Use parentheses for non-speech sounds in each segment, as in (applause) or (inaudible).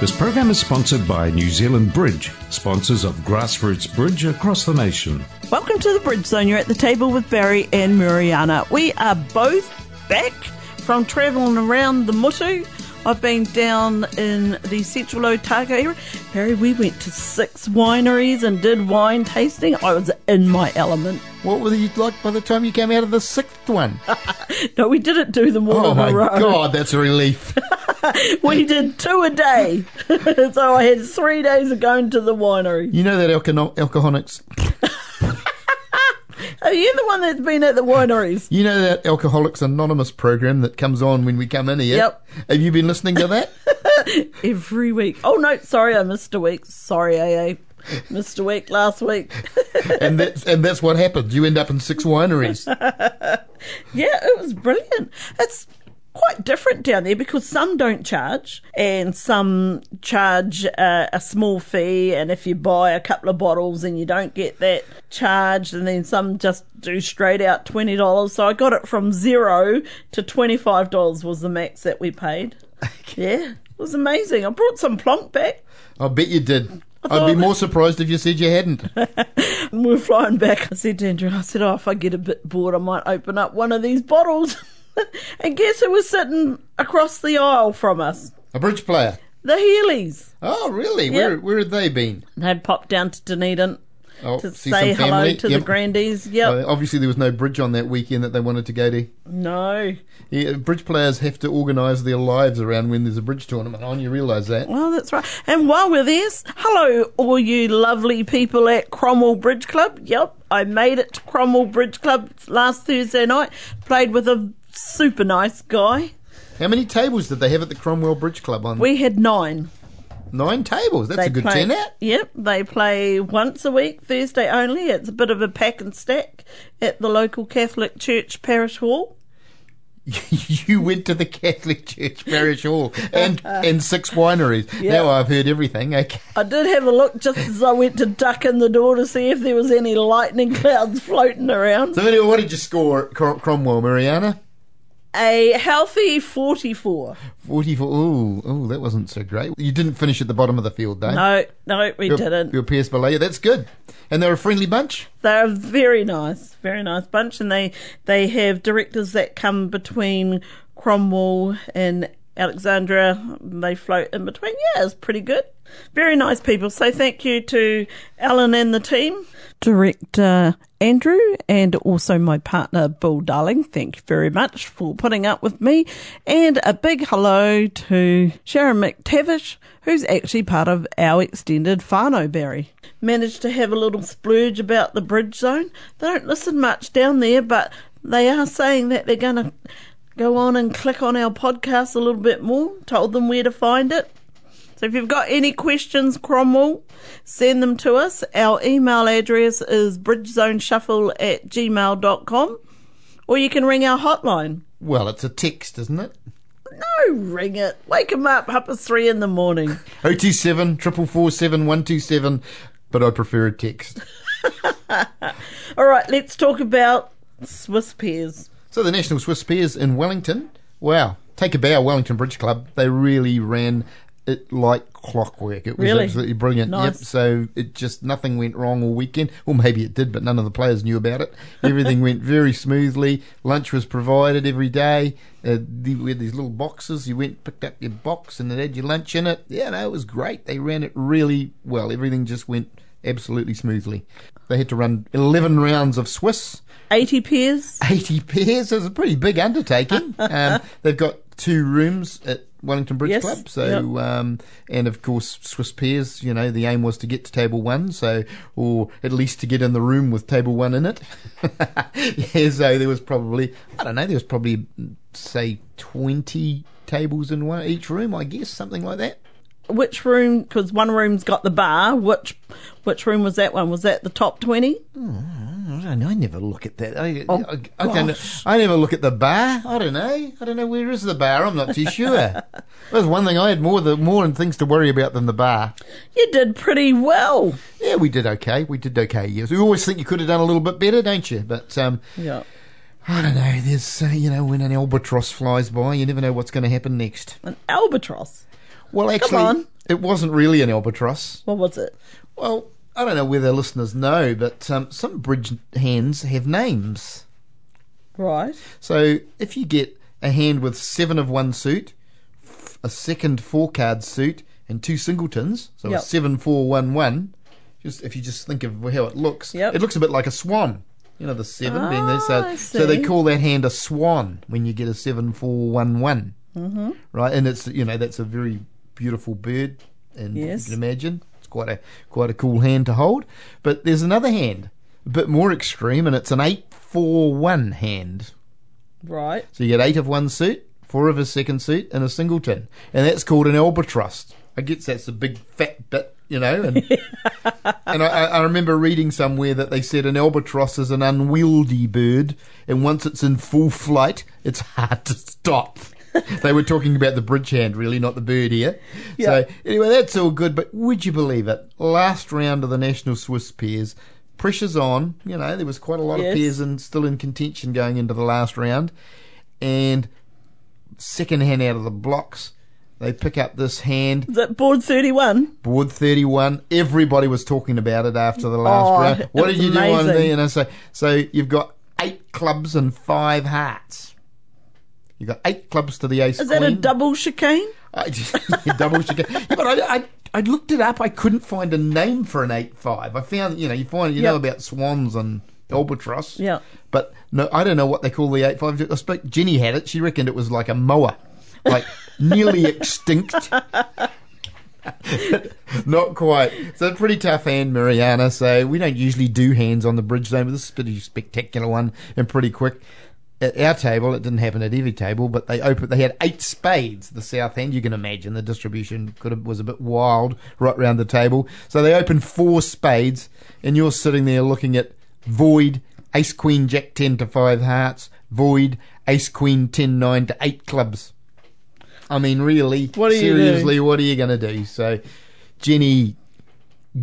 This program is sponsored by New Zealand Bridge, sponsors of grassroots bridge across the nation. Welcome to the Bridge Zone. You're at the table with Barry and Mariana. We are both back from travelling around the motu. I've been down in the central Otago area. Barry, we went to six wineries and did wine tasting. I was in my element. What were you like by the time you came out of the sixth one? (laughs) No, we didn't do them all Oh in my a row. god, that's a relief. (laughs) (laughs) We did two a day. (laughs) so I had three days of going to the winery. You know that alcohol- alcoholics. (laughs) Are you the one that's been at the wineries? You know that Alcoholics Anonymous program that comes on when we come in here. Yep. Have you been listening to that? Every week. Oh no, sorry, I missed a week. Sorry, AA. Missed a week last week. and that's and that's what happens. You end up in six wineries. Yeah, it was brilliant. It's quite different down there because some don't charge and some charge uh, a small fee. And if you buy a couple of bottles and you don't get that charged and then some just do straight out $20 so i got it from zero to $25 was the max that we paid. Yeah it was amazing. I brought some plonk back. I bet you did. I'd be more surprised if you said you hadn't. (laughs) we were flying back. I said to andrew i said oh if i get a bit bored i might open up one of these bottles (laughs) and guess who was sitting across the aisle from us A bridge player. the Healy's. Oh, really? Where where had they been? They'd popped down to Dunedin Oh, to see say some hello to Yep. the grandies. Yep. Uh, obviously, there was no bridge on that weekend that they wanted to go to. no. Yeah, bridge players have to organise their lives around when there's a bridge tournament on. You realise that? Well, that's right. And while we're there, hello, all you lovely people at Cromwell Bridge Club. Yep, I made it to Cromwell Bridge Club last Thursday night. Played with a super nice guy. How many tables did they have at the Cromwell Bridge Club on? We had nine. Nine tables. That's They a good play, turnout. Yep, they play once a week, Thursday only. It's a bit of a pack and stack at the local Catholic Church Parish Hall. (laughs) you went to the Catholic Church Parish Hall and (laughs) and six wineries. Now I've heard everything. Okay. I did have a look just as I went to duck in the door to see if there was any lightning clouds (laughs) floating around. So anyway, what did you score at Crom- Cromwell, Mariana? A healthy 44. Forty-four. Ooh, ooh, that wasn't so great. You didn't finish at the bottom of the field, though. No, no, we You're, didn't. You're Pierce below you. That's good. And they're a friendly bunch. They're a very nice, very nice bunch, and they they have directors that come between Cromwell and Alexandra. They float in between. Yeah, it's pretty good. Very nice people. So thank you to Alan and the team, director Andrew, and also my partner Bill Darling. Thank you very much for putting up with me, and a big hello to Sharon McTavish, who's actually part of our extended whānau Barry. Managed to have a little splurge about the bridge zone. They don't listen much down there, but they are saying that they're going to go on and click on our podcast a little bit more. Told them where to find it. So if you've got any questions, Cromwell, send them to us. Our email address is bridgezoneshuffle at gmail.com or you can ring our hotline. Well, it's a text, isn't it? No, ring it. Wake him up, up at three in the morning. (laughs) 027 447 127, but I prefer a text. (laughs) All right, let's talk about Swiss pairs. So the National Swiss Pairs in Wellington, wow, take a bow, Wellington Bridge Club. They really ran it like clockwork. It was Really? absolutely brilliant. Yep. Nice. So it just nothing went wrong all weekend. Or maybe it did, but none of the players knew about it. Everything (laughs) went very smoothly. Lunch was provided every day. Uh, the- we had these little boxes. You went, picked up your box, and it had your lunch in it. Yeah, no, it was great. They ran it really well. Everything just went absolutely smoothly. They had to run 11 rounds of Swiss. 80 pairs? 80 pairs is a pretty big undertaking. (laughs) um, they've got two rooms at Wellington Bridge Yes, Club. So, um, and of course, Swiss pairs, you know, the aim was to get to table one, so, or at least to get in the room with table one in it. (laughs) yeah, so there was probably, I don't know, there was probably, say, 20 tables in one each room, I guess, something like that. Which room? Because one room's got the bar. Which which room was that one? Was that the top twenty? I don't know. I never look at that. I, Oh, I, I, don't. I never look at the bar. I don't know. I don't know where is the bar. I'm not too sure. (laughs) There's one thing I had more the more and things to worry about than the bar. You did pretty well. Yeah, we did okay. We did okay. Yes, we always think you could have done a little bit better, don't you? But um, Yeah. I don't know. There's uh, you know when an albatross flies by, you never know what's going to happen next. An albatross. Well, actually, it wasn't really an albatross. What was it? Well, I don't know whether listeners know, but um, some bridge hands have names. Right. So if you get a hand with seven of one suit, a second four card suit, and two singletons, so Yep. a seven four one one. Just if you just think of how it looks, Yep. it looks a bit like a swan. You know the seven being there, so Ah, so they call that hand a swan when you get a seven four one one. Mm-hmm. Right, and it's you know that's a very beautiful bird, and Yes. you can imagine it's quite a quite a cool hand to hold. But there's another hand, a bit more extreme, and it's an eight four one hand. Right. So you get eight of one suit, four of a second suit, and a singleton, and that's called an albatross. I guess that's a big fat bit, you know. And (laughs) and I, I I remember reading somewhere that they said an albatross is an unwieldy bird, and once it's in full flight, it's hard to stop. (laughs) they were talking about the bridge hand, really, not the bird here. So anyway, that's all good. But would you believe it? Last round of the national Swiss pairs. Pressure's on. You know, there was quite a lot Yes. of pairs and still in contention going into the last round. And second hand out of the blocks, they pick up this hand, Is it board 31? board 31. Everybody was talking about it after the last Oh, round. What did you do on amazing. the? And I say, so you've got eight clubs and five hearts. You've got eight clubs to the ace Is that a double chicane? (laughs) I just double chicane. But I, I, I looked it up. I couldn't find a name for an eight five. I found, you know, you find you know about swans and albatross. Yeah. But no, I don't know what they call the eight five. I spoke. Jenny had it. She reckoned it was like a moa, like (laughs) nearly extinct. (laughs) Not quite. It's a pretty tough hand, Mariana. So we don't usually do hands on the bridge zone, but this is a pretty spectacular one and pretty quick. At our table, it didn't happen at every table, but they opened. They had eight spades. The south end, you can imagine the distribution could have was a bit wild right round the table. So they opened four spades, and you're sitting there looking at void, ace queen jack ten to five hearts, void, ace queen ten nine to eight clubs. I mean, really, What seriously, what are you going to do? So, Jenny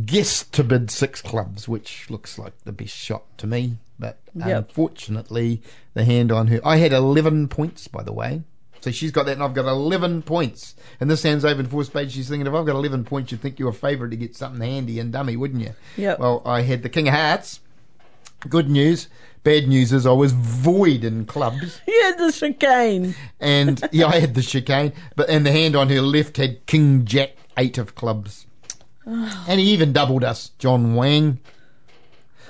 guessed to bid six clubs, which looks like the best shot to me. But um, Yep. unfortunately, the hand on her. I had 11 points, by the way. So she's got that, and I've got 11 points. And this hand's open four spades. She's thinking, if I've got 11 points, you'd think you're a favourite to get something handy and dummy, wouldn't you? Yep. Well, I had the King of Hearts. Good news. Bad news is I was void in clubs. (laughs) Yeah, the chicane. And yeah, I had the chicane, but and the hand on her left had King Jack eight of clubs, (sighs) and he even doubled us, John Wang.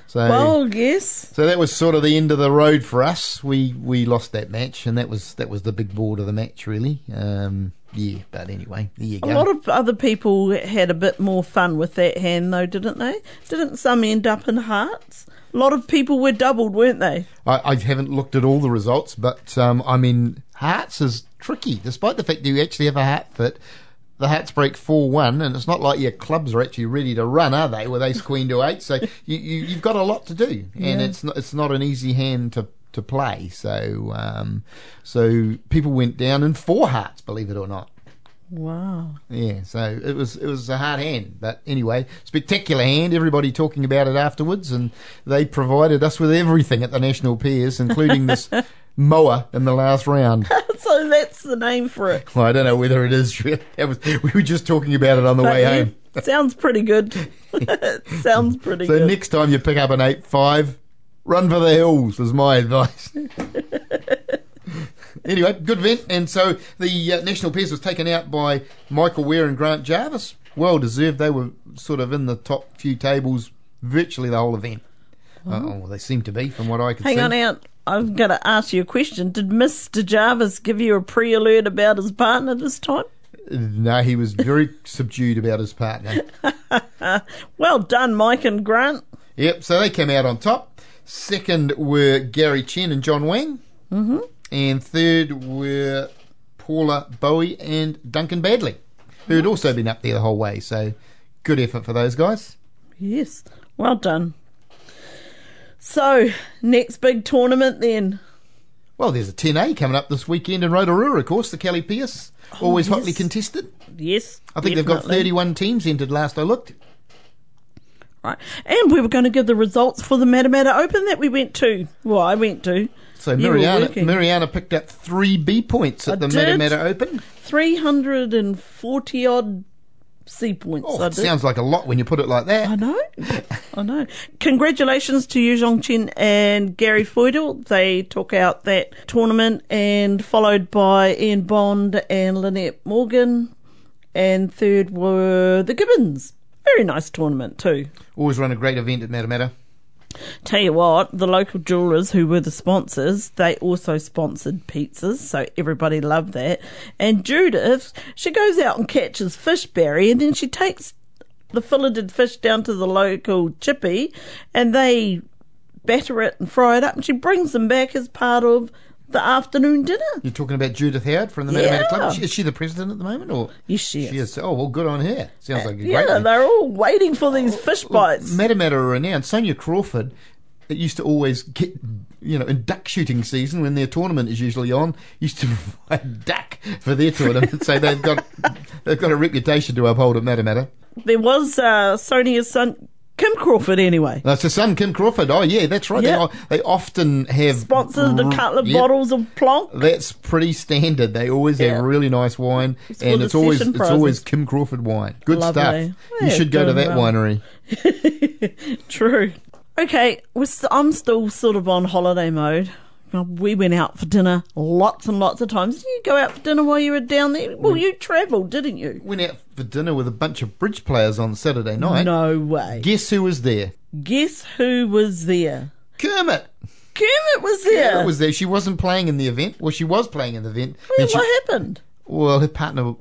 So, Well, yes. so that was sort of the end of the road for us. We we lost that match, and that was that was the big board of the match, really. Um, yeah, but anyway, there you go. A lot of other people had a bit more fun with that hand, though, didn't they? Didn't some end up in hearts? A lot of people were doubled, weren't they? I, I haven't looked at all the results, but um, I mean, hearts is tricky. Despite the fact that you actually have a heart fit, the hearts break four one, and it's not like your clubs are actually ready to run, are they? With ace queen to eight, so you, you you've got a lot to do, and it's not it's not an easy hand to to play. So um, so people went down in four hearts, believe it or not. Wow. Yeah, so it was it was a hard hand, but anyway, spectacular hand. Everybody talking about it afterwards, and they provided us with everything at the national pairs, including this (laughs) moa in the last round. (laughs) so that's the name for it. Well, I don't know whether it is. (laughs) That was, we were just talking about it on the But way yeah, home. sounds pretty good. (laughs) sounds pretty So good. So next time you pick up an eight five, run for the hills. Was my advice. anyway, good event, and so the uh, national pairs was taken out by Michael Ware and Grant Jarvis. Well deserved. They were sort of in the top few tables virtually the whole event. Uh, oh, well, they seem to be, from what I could see. Hang see. on out. I'm going to ask you a question. Did Mr. Jarvis give you a pre alert about his partner this time? No, he was very (laughs) subdued about his partner. (laughs) Well done, Mike and Grant. Yep, so they came out on top. Second were Gary Chen and John Wang. Mm-hmm. And third were Paula Bowie and Duncan Badley, who had also been up there the whole way. So good effort for those guys. Yes, well done. So, next big tournament then. Well, there's a 10A coming up this weekend in Rotorua, of course, the Kelly Pierce. Oh, Always hotly Oh, contested. Yes. I think they've got 31 teams entered last I looked. Right. And we were going to give the results for the Matamata Open that we went to. Well, I went to. So You Mariana. Mariana picked up three B points at I the did. Matamata Open. 340 odd C points. Oh, it sounds like a lot when you put it like that. I know. I know. Congratulations to Yu Zhongchen and Gary Feudal. They took out that tournament and followed by Ian Bond and Lynette Morgan. And third were the Gibbons. Very nice tournament too. Always run a great event at Matamata. Tell you what, the local jewelers who were the sponsors, they also sponsored pizzas, so everybody loved that. And Judith, she goes out and catches fish, Barry, and then she takes the filleted fish down to the local chippy, and they batter it and fry it up, and she brings them back as part of the afternoon dinner. You're talking about Judith Howard from the Yeah. Matamata Club. Is she, the president at the moment, or Yes, she is. she is? Oh well, good on her. Sounds like a great. Yeah, they're all waiting for these fish bites. Matamata are renowned. Sonia Crawford, that used to always get, you know, in duck shooting season when their tournament is usually on, used to (laughs) provide duck for their tournament. so they've got (laughs) they've got a reputation to uphold at Matamata. There was uh, Sonia's son, Kim Crawford, anyway. That's her son, Kim Crawford. Oh yeah, that's right. Yeah. They, they often have Sponsored a mm, r- couple of yep. bottles of Plonk. That's pretty standard. They always Yeah. have really nice wine, It's and it's always session it's always Kim Crawford wine. Good Lovely. stuff. You should go to that well. winery. (laughs) True. Okay, st- I'm still sort of on holiday mode. We went out for dinner lots and lots of times. Did you go out for dinner while you were down there? Well, you travelled, didn't you? Went out for dinner with a bunch of bridge players on Saturday night. No way. Guess who was there? Guess who was there? Kermit. Kermit was there. Kermit was there. She wasn't playing in the event. Well, she was playing in the event. Well, she- what happened? well, her partner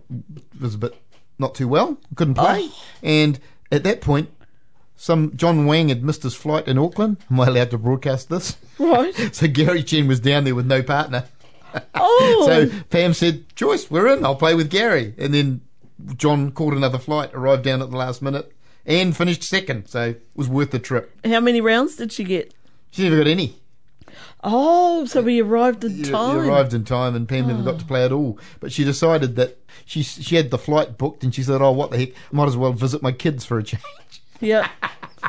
was a bit not too well, couldn't play, Oh. and at that point, some John Wang had missed his flight in Auckland. (laughs) Am I allowed to broadcast this? Right. (laughs) So Gary Chen was down there with no partner. Oh, (laughs) So Pam said, Joyce, we're in. I'll play with Gary. And then John called another flight, arrived down at the last minute, and finished second. So it was worth the trip. how many rounds did she get? She never got any. Oh, so we arrived in You- you time. arrived in time, and Pam never got to oh. play at all. But she decided that she she had the flight booked, and she said, "Oh, what the heck? Might as well visit my kids for a change." Yeah.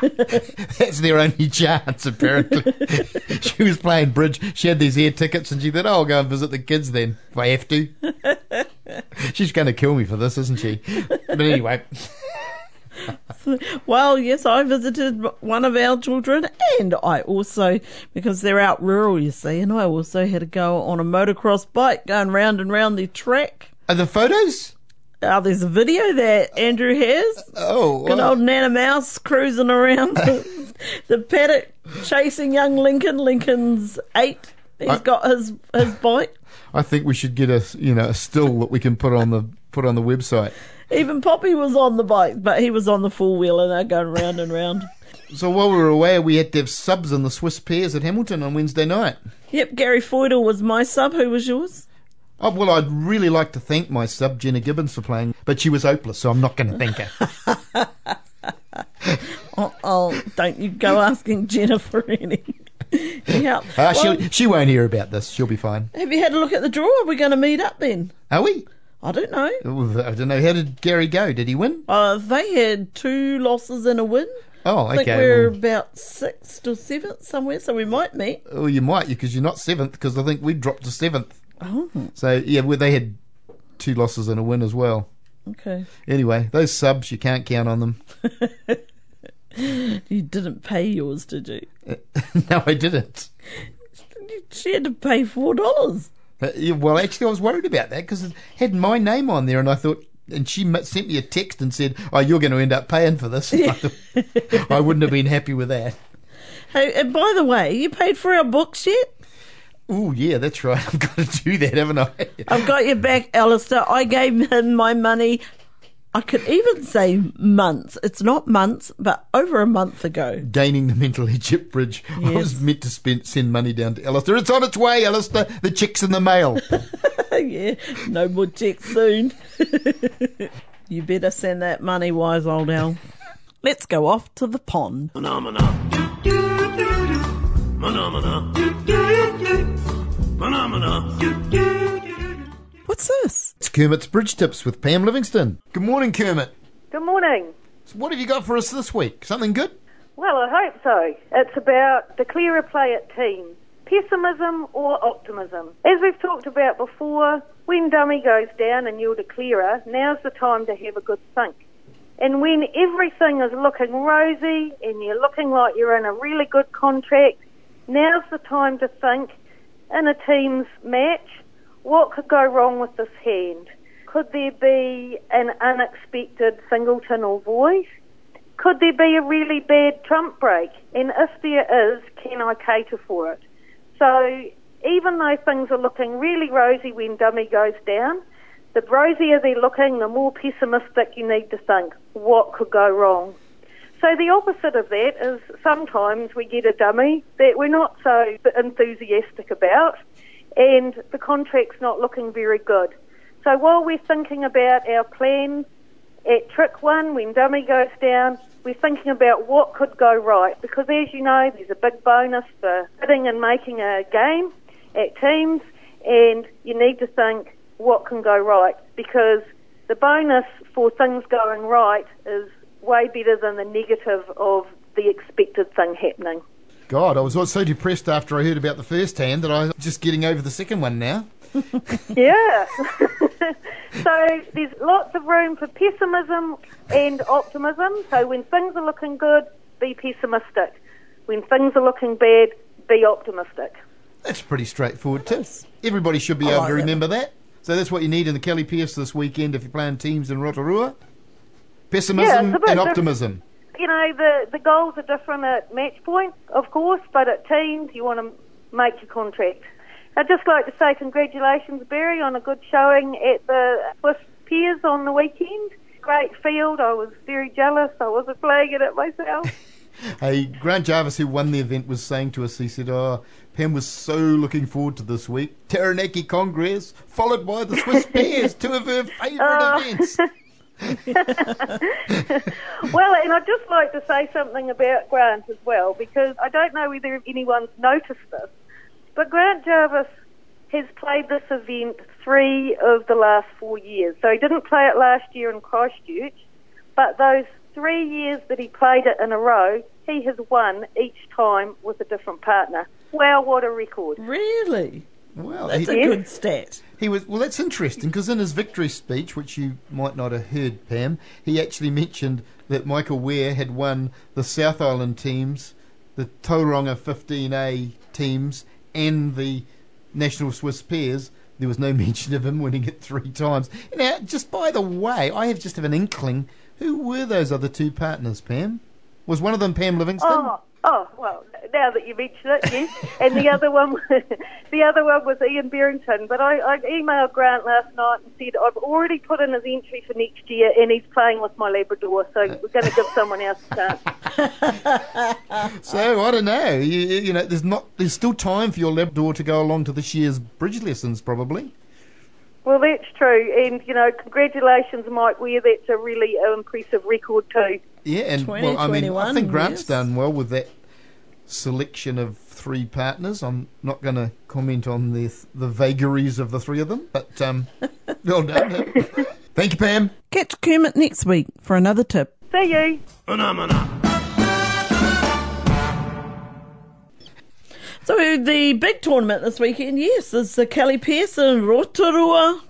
(laughs) That's their only chance, apparently. (laughs) she was playing bridge. She had these air tickets, and she thought, "Oh, I'll go and visit the kids then if I have to." (laughs) She's going to kill me for this, isn't she? But anyway, Well, yes, I visited one of our children, and I also, because they're out rural, you see, and I also had to go on a motocross bike going round and round the track. are the photos? Uh, there's a video that Andrew has. Oh, Good old Nana Mouse cruising around the, the paddock chasing young Lincoln. Lincoln's eight. He's I- got his his bike. I think we should get a you know a still that we can put on the put on the website. Even Poppy was on the bike, but he was on the four wheel and they're going round and round. So while we were away, we had to have subs in the Swiss pairs at Hamilton on Wednesday night. Yep, Gary Feudal was my sub. Who was yours? Oh, well, I'd really like to thank my sub, Jenna Gibbons, for playing, but she was hopeless, so I'm not going to thank her. (laughs) (laughs) Oh, oh, don't you go asking Jenna for any help. Uh, Well, she, she won't hear about this. She'll be fine. have you had a look at the draw? Are we going to meet up then? Are we? I don't know. I don't know. How did Gary go? Did he win? Uh, they had two losses and a win. Oh, okay. I think we're Well, about sixth or seventh somewhere, so we might meet. oh, you might, because you're not seventh, because I think we dropped to seventh. Oh, So, yeah, well, they had two losses and a win as well. okay. Anyway, those subs, you can't count on them. (laughs) You didn't pay yours, did you? (laughs) no, I didn't. She had to pay four dollars. Uh, yeah, well, actually, I was worried about that because it had my name on there, and I thought, and she sent me a text and said, "Oh, you're going to end up paying for this." I, thought- (laughs) I wouldn't have been happy with that. Hey, and by the way, you paid for our books yet? Oh, yeah, that's right. (laughs) I've got to do that, haven't I? I've got your back, Alistair. I gave him my money. I could even say months. It's not months, but over a month ago. Gaining the mental Egypt bridge. I was meant to spend, send money down to Alistair. It's on its way, Alistair. The check's in the mail. (laughs) yeah, no more checks soon. (laughs) you better send that money wise, old Al. Let's go off to the pond. Phenomena. Phenomena. Phenomena. What's this? It's Kermit's Bridge Tips with Pam Livingston. Good morning, Kermit. Good morning. So what have you got for us this week? Something good? Well, I hope so. It's about declarer play at team. Pessimism or optimism. As we've talked about before, when dummy goes down and you're declarer, now's the time to have a good think. And when everything is looking rosy and you're looking like you're in a really good contract, now's the time to think in a team's match, what could go wrong with this hand? Could there be an unexpected singleton or voids? Could there be a really bad trump break? And if there is, can I cater for it? So even though things are looking really rosy when dummy goes down, the rosier they're looking, the more pessimistic you need to think. What could go wrong? So the opposite of that is sometimes we get a dummy that we're not so enthusiastic about and the contract's not looking very good. So while we're thinking about our plan at trick one, when dummy goes down, we're thinking about what could go right because as you know, there's a big bonus for bidding and making a game at teams and you need to think what can go right because the bonus for things going right is way better than the negative of the expected thing happening. God, I was so depressed after I heard about the first hand that I'm just getting over the second one now. (laughs) (laughs) Yeah. (laughs) so there's lots of room for pessimism and optimism. So when things are looking good, be pessimistic. When things are looking bad, be optimistic. That's pretty straightforward tips. Everybody should be I able like to that. remember that. So that's what you need in the Kelly Pierce this weekend if you're playing teams in Rotorua. Yeah, Pessimism bit and optimism. You know, the, the goals are different at match point, of course, but at teams, you want to make your contract. I'd just like to say congratulations, Barry, on a good showing at the Swiss Pairs on the weekend. Great field. I was very jealous. I wasn't playing it myself. (laughs) (laughs) Hey, Grant Jarvis, who won the event, was saying to us, he said, Oh, Pam was so looking forward to this week. Taranaki Congress, followed by the Swiss (laughs) Pairs, two of her favourite Oh. events. (laughs) well, and I'd just like to say something about Grant as well, because I don't know whether anyone's noticed this, but Grant Jarvis has played this event three of the last four years. So he didn't play it last year in Christchurch, but those three years that he played it in a row, he has won each time with a different partner. Wow, what a record. Really? Well, That's he, a good stat. he was well. That's interesting because in his victory speech, which you might not have heard, Pam, he actually mentioned that Michael Ware had won the South Island teams, the Tauranga 15A teams, and the National Swiss Pairs. There was no (laughs) mention of him winning it three times. Now, just by the way, I have just have an inkling. Who were those other two partners, Pam? Was one of them Pam Livingston? Oh, oh, well, now that you mention it, yes. And the other one, (laughs) the other one was Ian Barrington. But I, I emailed Grant last night and said I've already put in his entry for next year, and he's playing with my Labrador, so we're going to give someone else a chance. (laughs) So I don't know. You, you know, there's not. There's still time for your Labrador to go along to this year's bridge lessons, probably. Well, that's true, and you know, congratulations, Mike Weir. That's a really impressive record too. Yeah, and well, I mean, I think Grant's yes. done well with that selection of three partners. I'm not going to comment on the the vagaries of the three of them, but um, (laughs) well done. Thank you, Pam. Catch Kermit next week for another tip. See you. Phenomena. So the big tournament this weekend, yes, is the Kelly Pierce in Rotorua.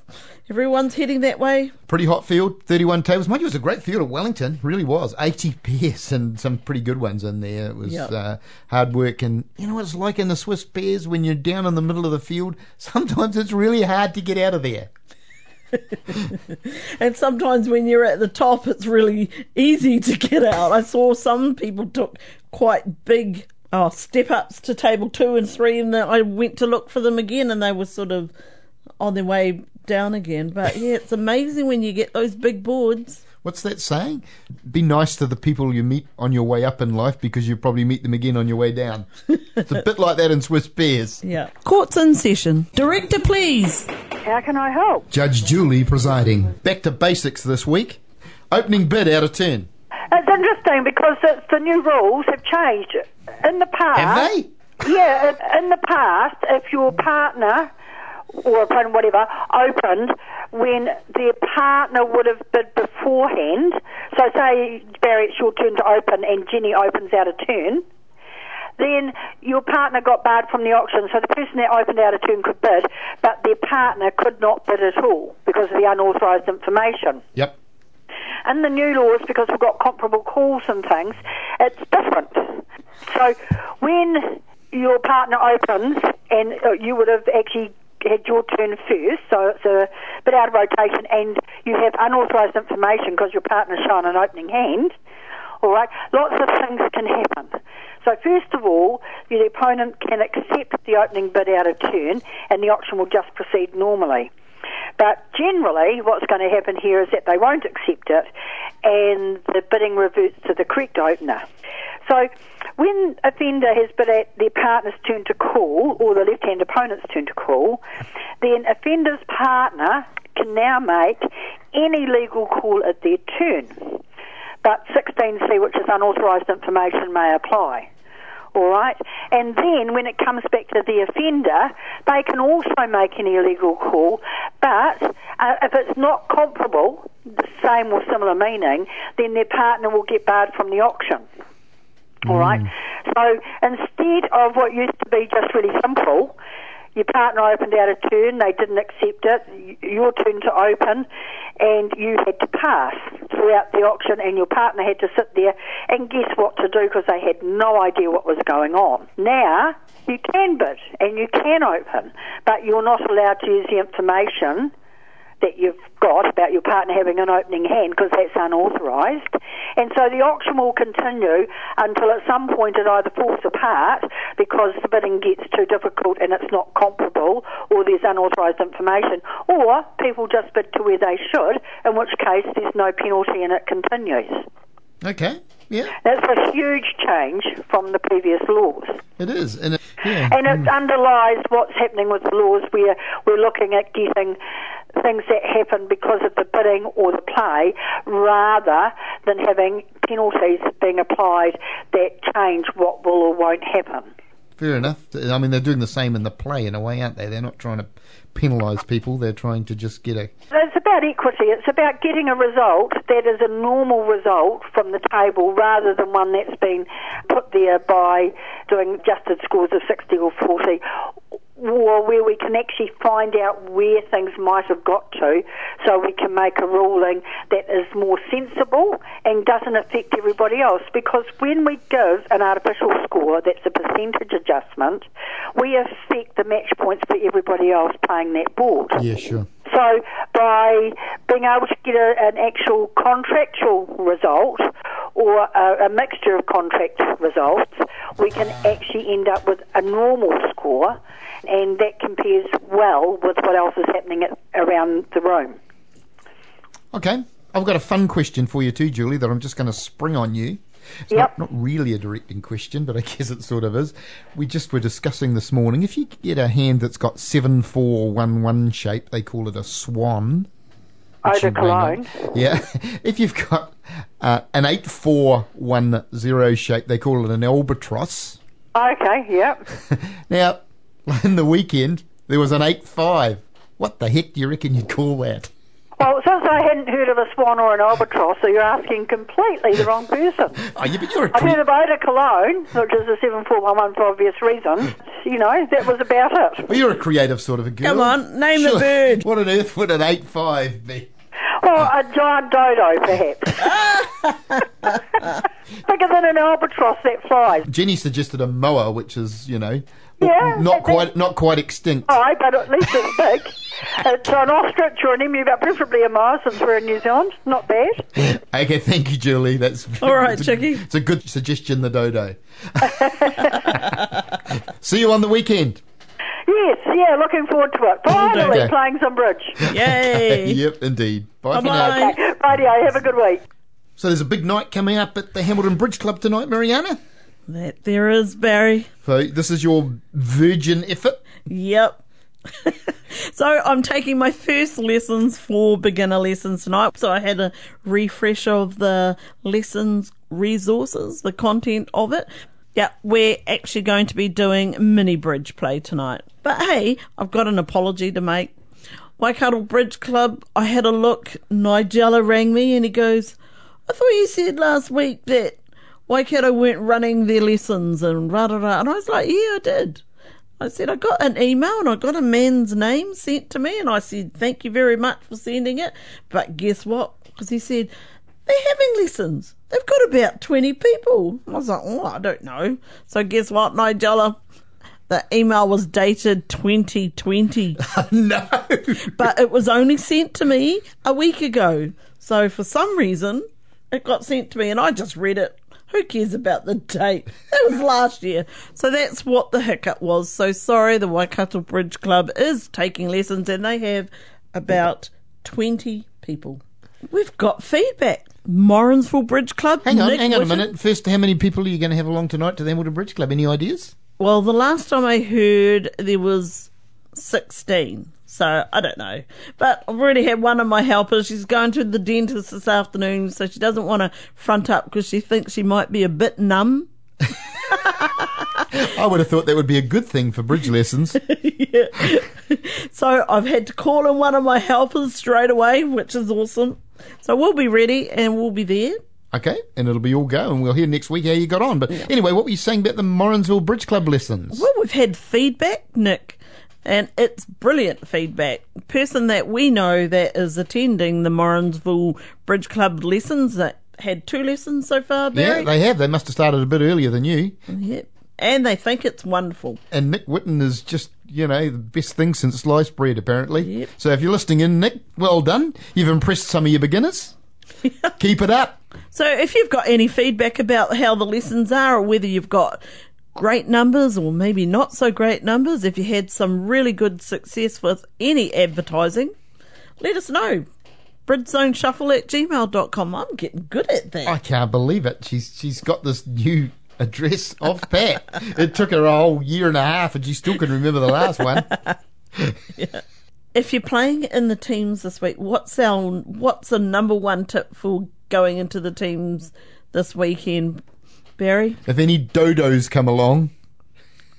Everyone's heading that way. Pretty hot field, 31 tables. Mind you, it was a great field at Wellington. Really was. 80 (laughs) pairs and some pretty good ones in there. It was Yep. uh, hard work. And you know what it's like in the Swiss pairs when you're down in the middle of the field? (laughs) Sometimes it's really hard to get out of there. (laughs) And sometimes when you're at the top, it's really easy to get out. I saw some people took quite big oh, step ups to table two and three, and then I went to look for them again, and they were sort of on their way down again. But yeah, it's amazing when you get those big boards. What's that saying? Be nice to the people you meet on your way up in life because you probably meet them again on your way down. it's a (laughs) bit like that in Swiss pairs. Yeah. Court's in session. Director, please. How can I help? Judge Julie presiding. Back to basics this week. Opening bid out of turn. It's interesting because it's, the new rules have changed. In the past, Have they? Yeah, in- the past, if your partner or opponent, whatever, opened when their partner would have bid beforehand, so say, Barry, it's your turn to open and Jenny opens out of turn, then your partner got barred from the auction, so the person that opened out of turn could bid, but their partner could not bid at all because of the unauthorised information Yep. In the new laws, because we've got comparable calls and things, it's different. So when your partner opens, and uh, you would have actually had your turn first, so it's a bit out of rotation, and you have unauthorised information because your partner's shown an opening hand. All right, lots of things can happen. So first of all, the opponent can accept the opening bid out of turn, and the auction will just proceed normally. But generally, what's going to happen here is that they won't accept it, and the bidding reverts to the correct opener. So, when offender has bid at their partner's turn to call, or the left-hand opponent's turn to call, then offender's partner can now make any legal call at their turn. But 16C, which is unauthorised information, may apply. All right, and then when it comes back to the offender, they can also make an illegal call. But uh, if it's not comparable, the same or similar meaning, then their partner will get barred from the auction. All right. So instead of what used to be just really simple, your partner opened out a turn, they didn't accept it, your turn to open, and you had to pass throughout the auction, and your partner had to sit there and guess what to do because they had no idea what was going on. Now, you can bid and you can open, but you're not allowed to use the information that you've got about your partner having an opening hand because that's unauthorised. And so the auction will continue until at some point it either falls apart because the bidding gets too difficult and it's not comparable or there's unauthorised information or people just bid to where they should, in which case there's no penalty and it continues. Okay. Yeah, That's a huge change from the previous laws. it is. And it, yeah. And it mm. underlies what's happening with the laws where we're looking at getting things that happen because of the bidding or the play rather than having penalties being applied that change what will or won't happen. Fair enough. I mean, they're doing the same in the play in a way, aren't they? They're not trying to penalise people. They're trying to just get a. It's about equity. It's about getting a result that is a normal result from the table rather than one that's been put there by doing adjusted scores of 60 or 40 or where we can actually find out where things might have got to so we can make a ruling that is more sensible and doesn't affect everybody else because when we give an artificial score that's a percentage adjustment we affect the match points for everybody else playing that board Yeah, sure. so by being able to get a, an actual contractual result or a, a mixture of contract results, we can actually end up with a normal score, and that compares well with what else is happening at, around the room. Okay. I've got a fun question for you too, Julie, that I'm just going to spring on you. It's Yep. not, not really a directing question, but I (laughs) guess it sort of is. We just were discussing this morning. If you get a hand that's got 7411 shape, they call it a swan. Which Eau de you bang. Cologne. Yeah. (laughs) if you've got uh, an 8410 shape, they call it an albatross. Okay, yep. (laughs) Now, (laughs) in the weekend, there was an 85. What the heck do you reckon you'd call that? Well, since I hadn't heard of a swan or an albatross, so you're asking completely the wrong person. (laughs) Oh, yeah, but you're a I've cre- heard of Eau de Cologne, which is a 7411 for obvious reasons. You know, that was about it. well, you're a creative sort of a girl. Come on, name a Sure. bird. What on earth would an 85 be? Well, a giant dodo, perhaps. (laughs) Bigger than an albatross that flies. Jenny suggested a moa, which is, you know, Yeah, (laughs) not that- quite not quite extinct. Oh, but at least it's big. It's an ostrich or an emu, but preferably a moa since we're in New Zealand. Not bad. (laughs) Okay, thank you, Julie. That's (laughs) All right, it's a- Chicky. It's a good suggestion, the dodo. See you on the weekend. Yes, yeah, looking forward to it. Finally Okay. playing some bridge. Yay. yep, indeed. Bye for Bye-bye. now. Okay, Radio, have a good week. So there's a big night coming up at the Hamilton Bridge Club tonight, Mariana. That there is, Barry. So this is your virgin effort. Yep. (laughs) so I'm taking my first lessons for beginner lessons tonight. So I had a refresh of the lessons resources, the content of it. Yeah, we're actually going to be doing mini bridge play tonight. But hey, I've got an apology to make. Waikato Bridge Club, I had a look. Nigella rang me and he goes, I thought you said last week that Waikato weren't running their lessons and rah rah rah. And I was like, yeah, I did. I said, I got an email and I got a man's name sent to me and I said, thank you very much for sending it. But guess what? Because he said, they're having lessons. They've got about 20 people. I was like, oh, I don't know. So guess what, Nigella? The email was dated 2020. (laughs) no. but it was only sent to me a week ago. So for some reason, it got sent to me and I just read it. Who cares about the date? That was last year. So that's what the hiccup was. So sorry, the Waikato Bridge Club is taking lessons and they have about 20 people. We've got feedback. Morrinsville Bridge Club. Hang on, Nick hang on a minute. First, how many people are you going to have along tonight to the Hamilton Bridge Club? Any ideas? Well, the last time I heard there was 16. So I don't know. But I've already had one of my helpers. She's going to the dentist this afternoon, so she doesn't want to front up because she thinks she might be a bit numb. (laughs) I would have thought that would be a good thing for bridge lessons. (laughs) So I've had to call in one of my helpers straight away, which is awesome. So we'll be ready and we'll be there. Okay, and it'll be all go, and we'll hear next week how you got on. But anyway, what were you saying about the Morrinsville Bridge Club lessons? Well, we've had feedback, Nick, and it's brilliant feedback. Person that we know that is attending the Morrinsville Bridge Club lessons that had two lessons so far, Yeah, they have. They must have started a bit earlier than you. Yep. And they think it's wonderful. And Nick Whitten is just, you know, the best thing since sliced bread, apparently. Yep. So if you're listening in, Nick, well done. You've impressed some of your beginners. (laughs) Keep it up. So if you've got any feedback about how the lessons are or whether you've got great numbers or maybe not so great numbers, if you had some really good success with any advertising, let us know. Bridgezoneshuffle at gmail.com. I'm getting good at that. I can't believe it. She's she's got this new address off pat. (laughs) it took her a whole year and a half, and she still can remember the last one. (laughs) if you're playing in the teams this week, what's our what's the number one tip for going into the teams this weekend, Barry? If any dodos come along,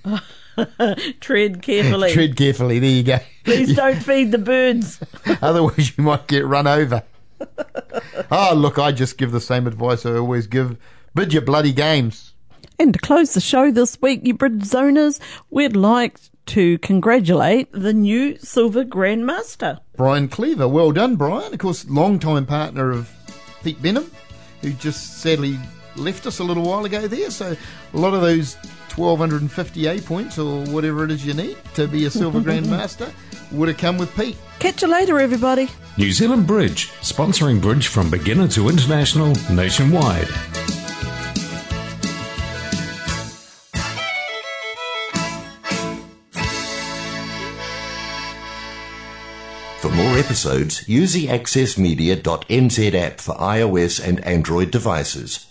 (laughs) Tread carefully. (laughs) tread carefully. There you go. Please (laughs) don't feed the birds. Otherwise, you might get run over. oh, look, I just give the same advice I always give. Bid your bloody games. And to close the show this week, you Bridge Zoners, we'd like to congratulate the new Silver Grandmaster. Brian Cleaver. Well done, Brian. Of course, long-time partner of Pete Benham, who just sadly left us a little while ago there. So a lot of those 1250 A points or whatever it is you need to be a Silver (laughs) Grandmaster would have come with Pete. Catch you later, everybody. New Zealand Bridge, sponsoring bridge from beginner to international nationwide. For more episodes, use the accessmedia.nz app for iOS and Android devices,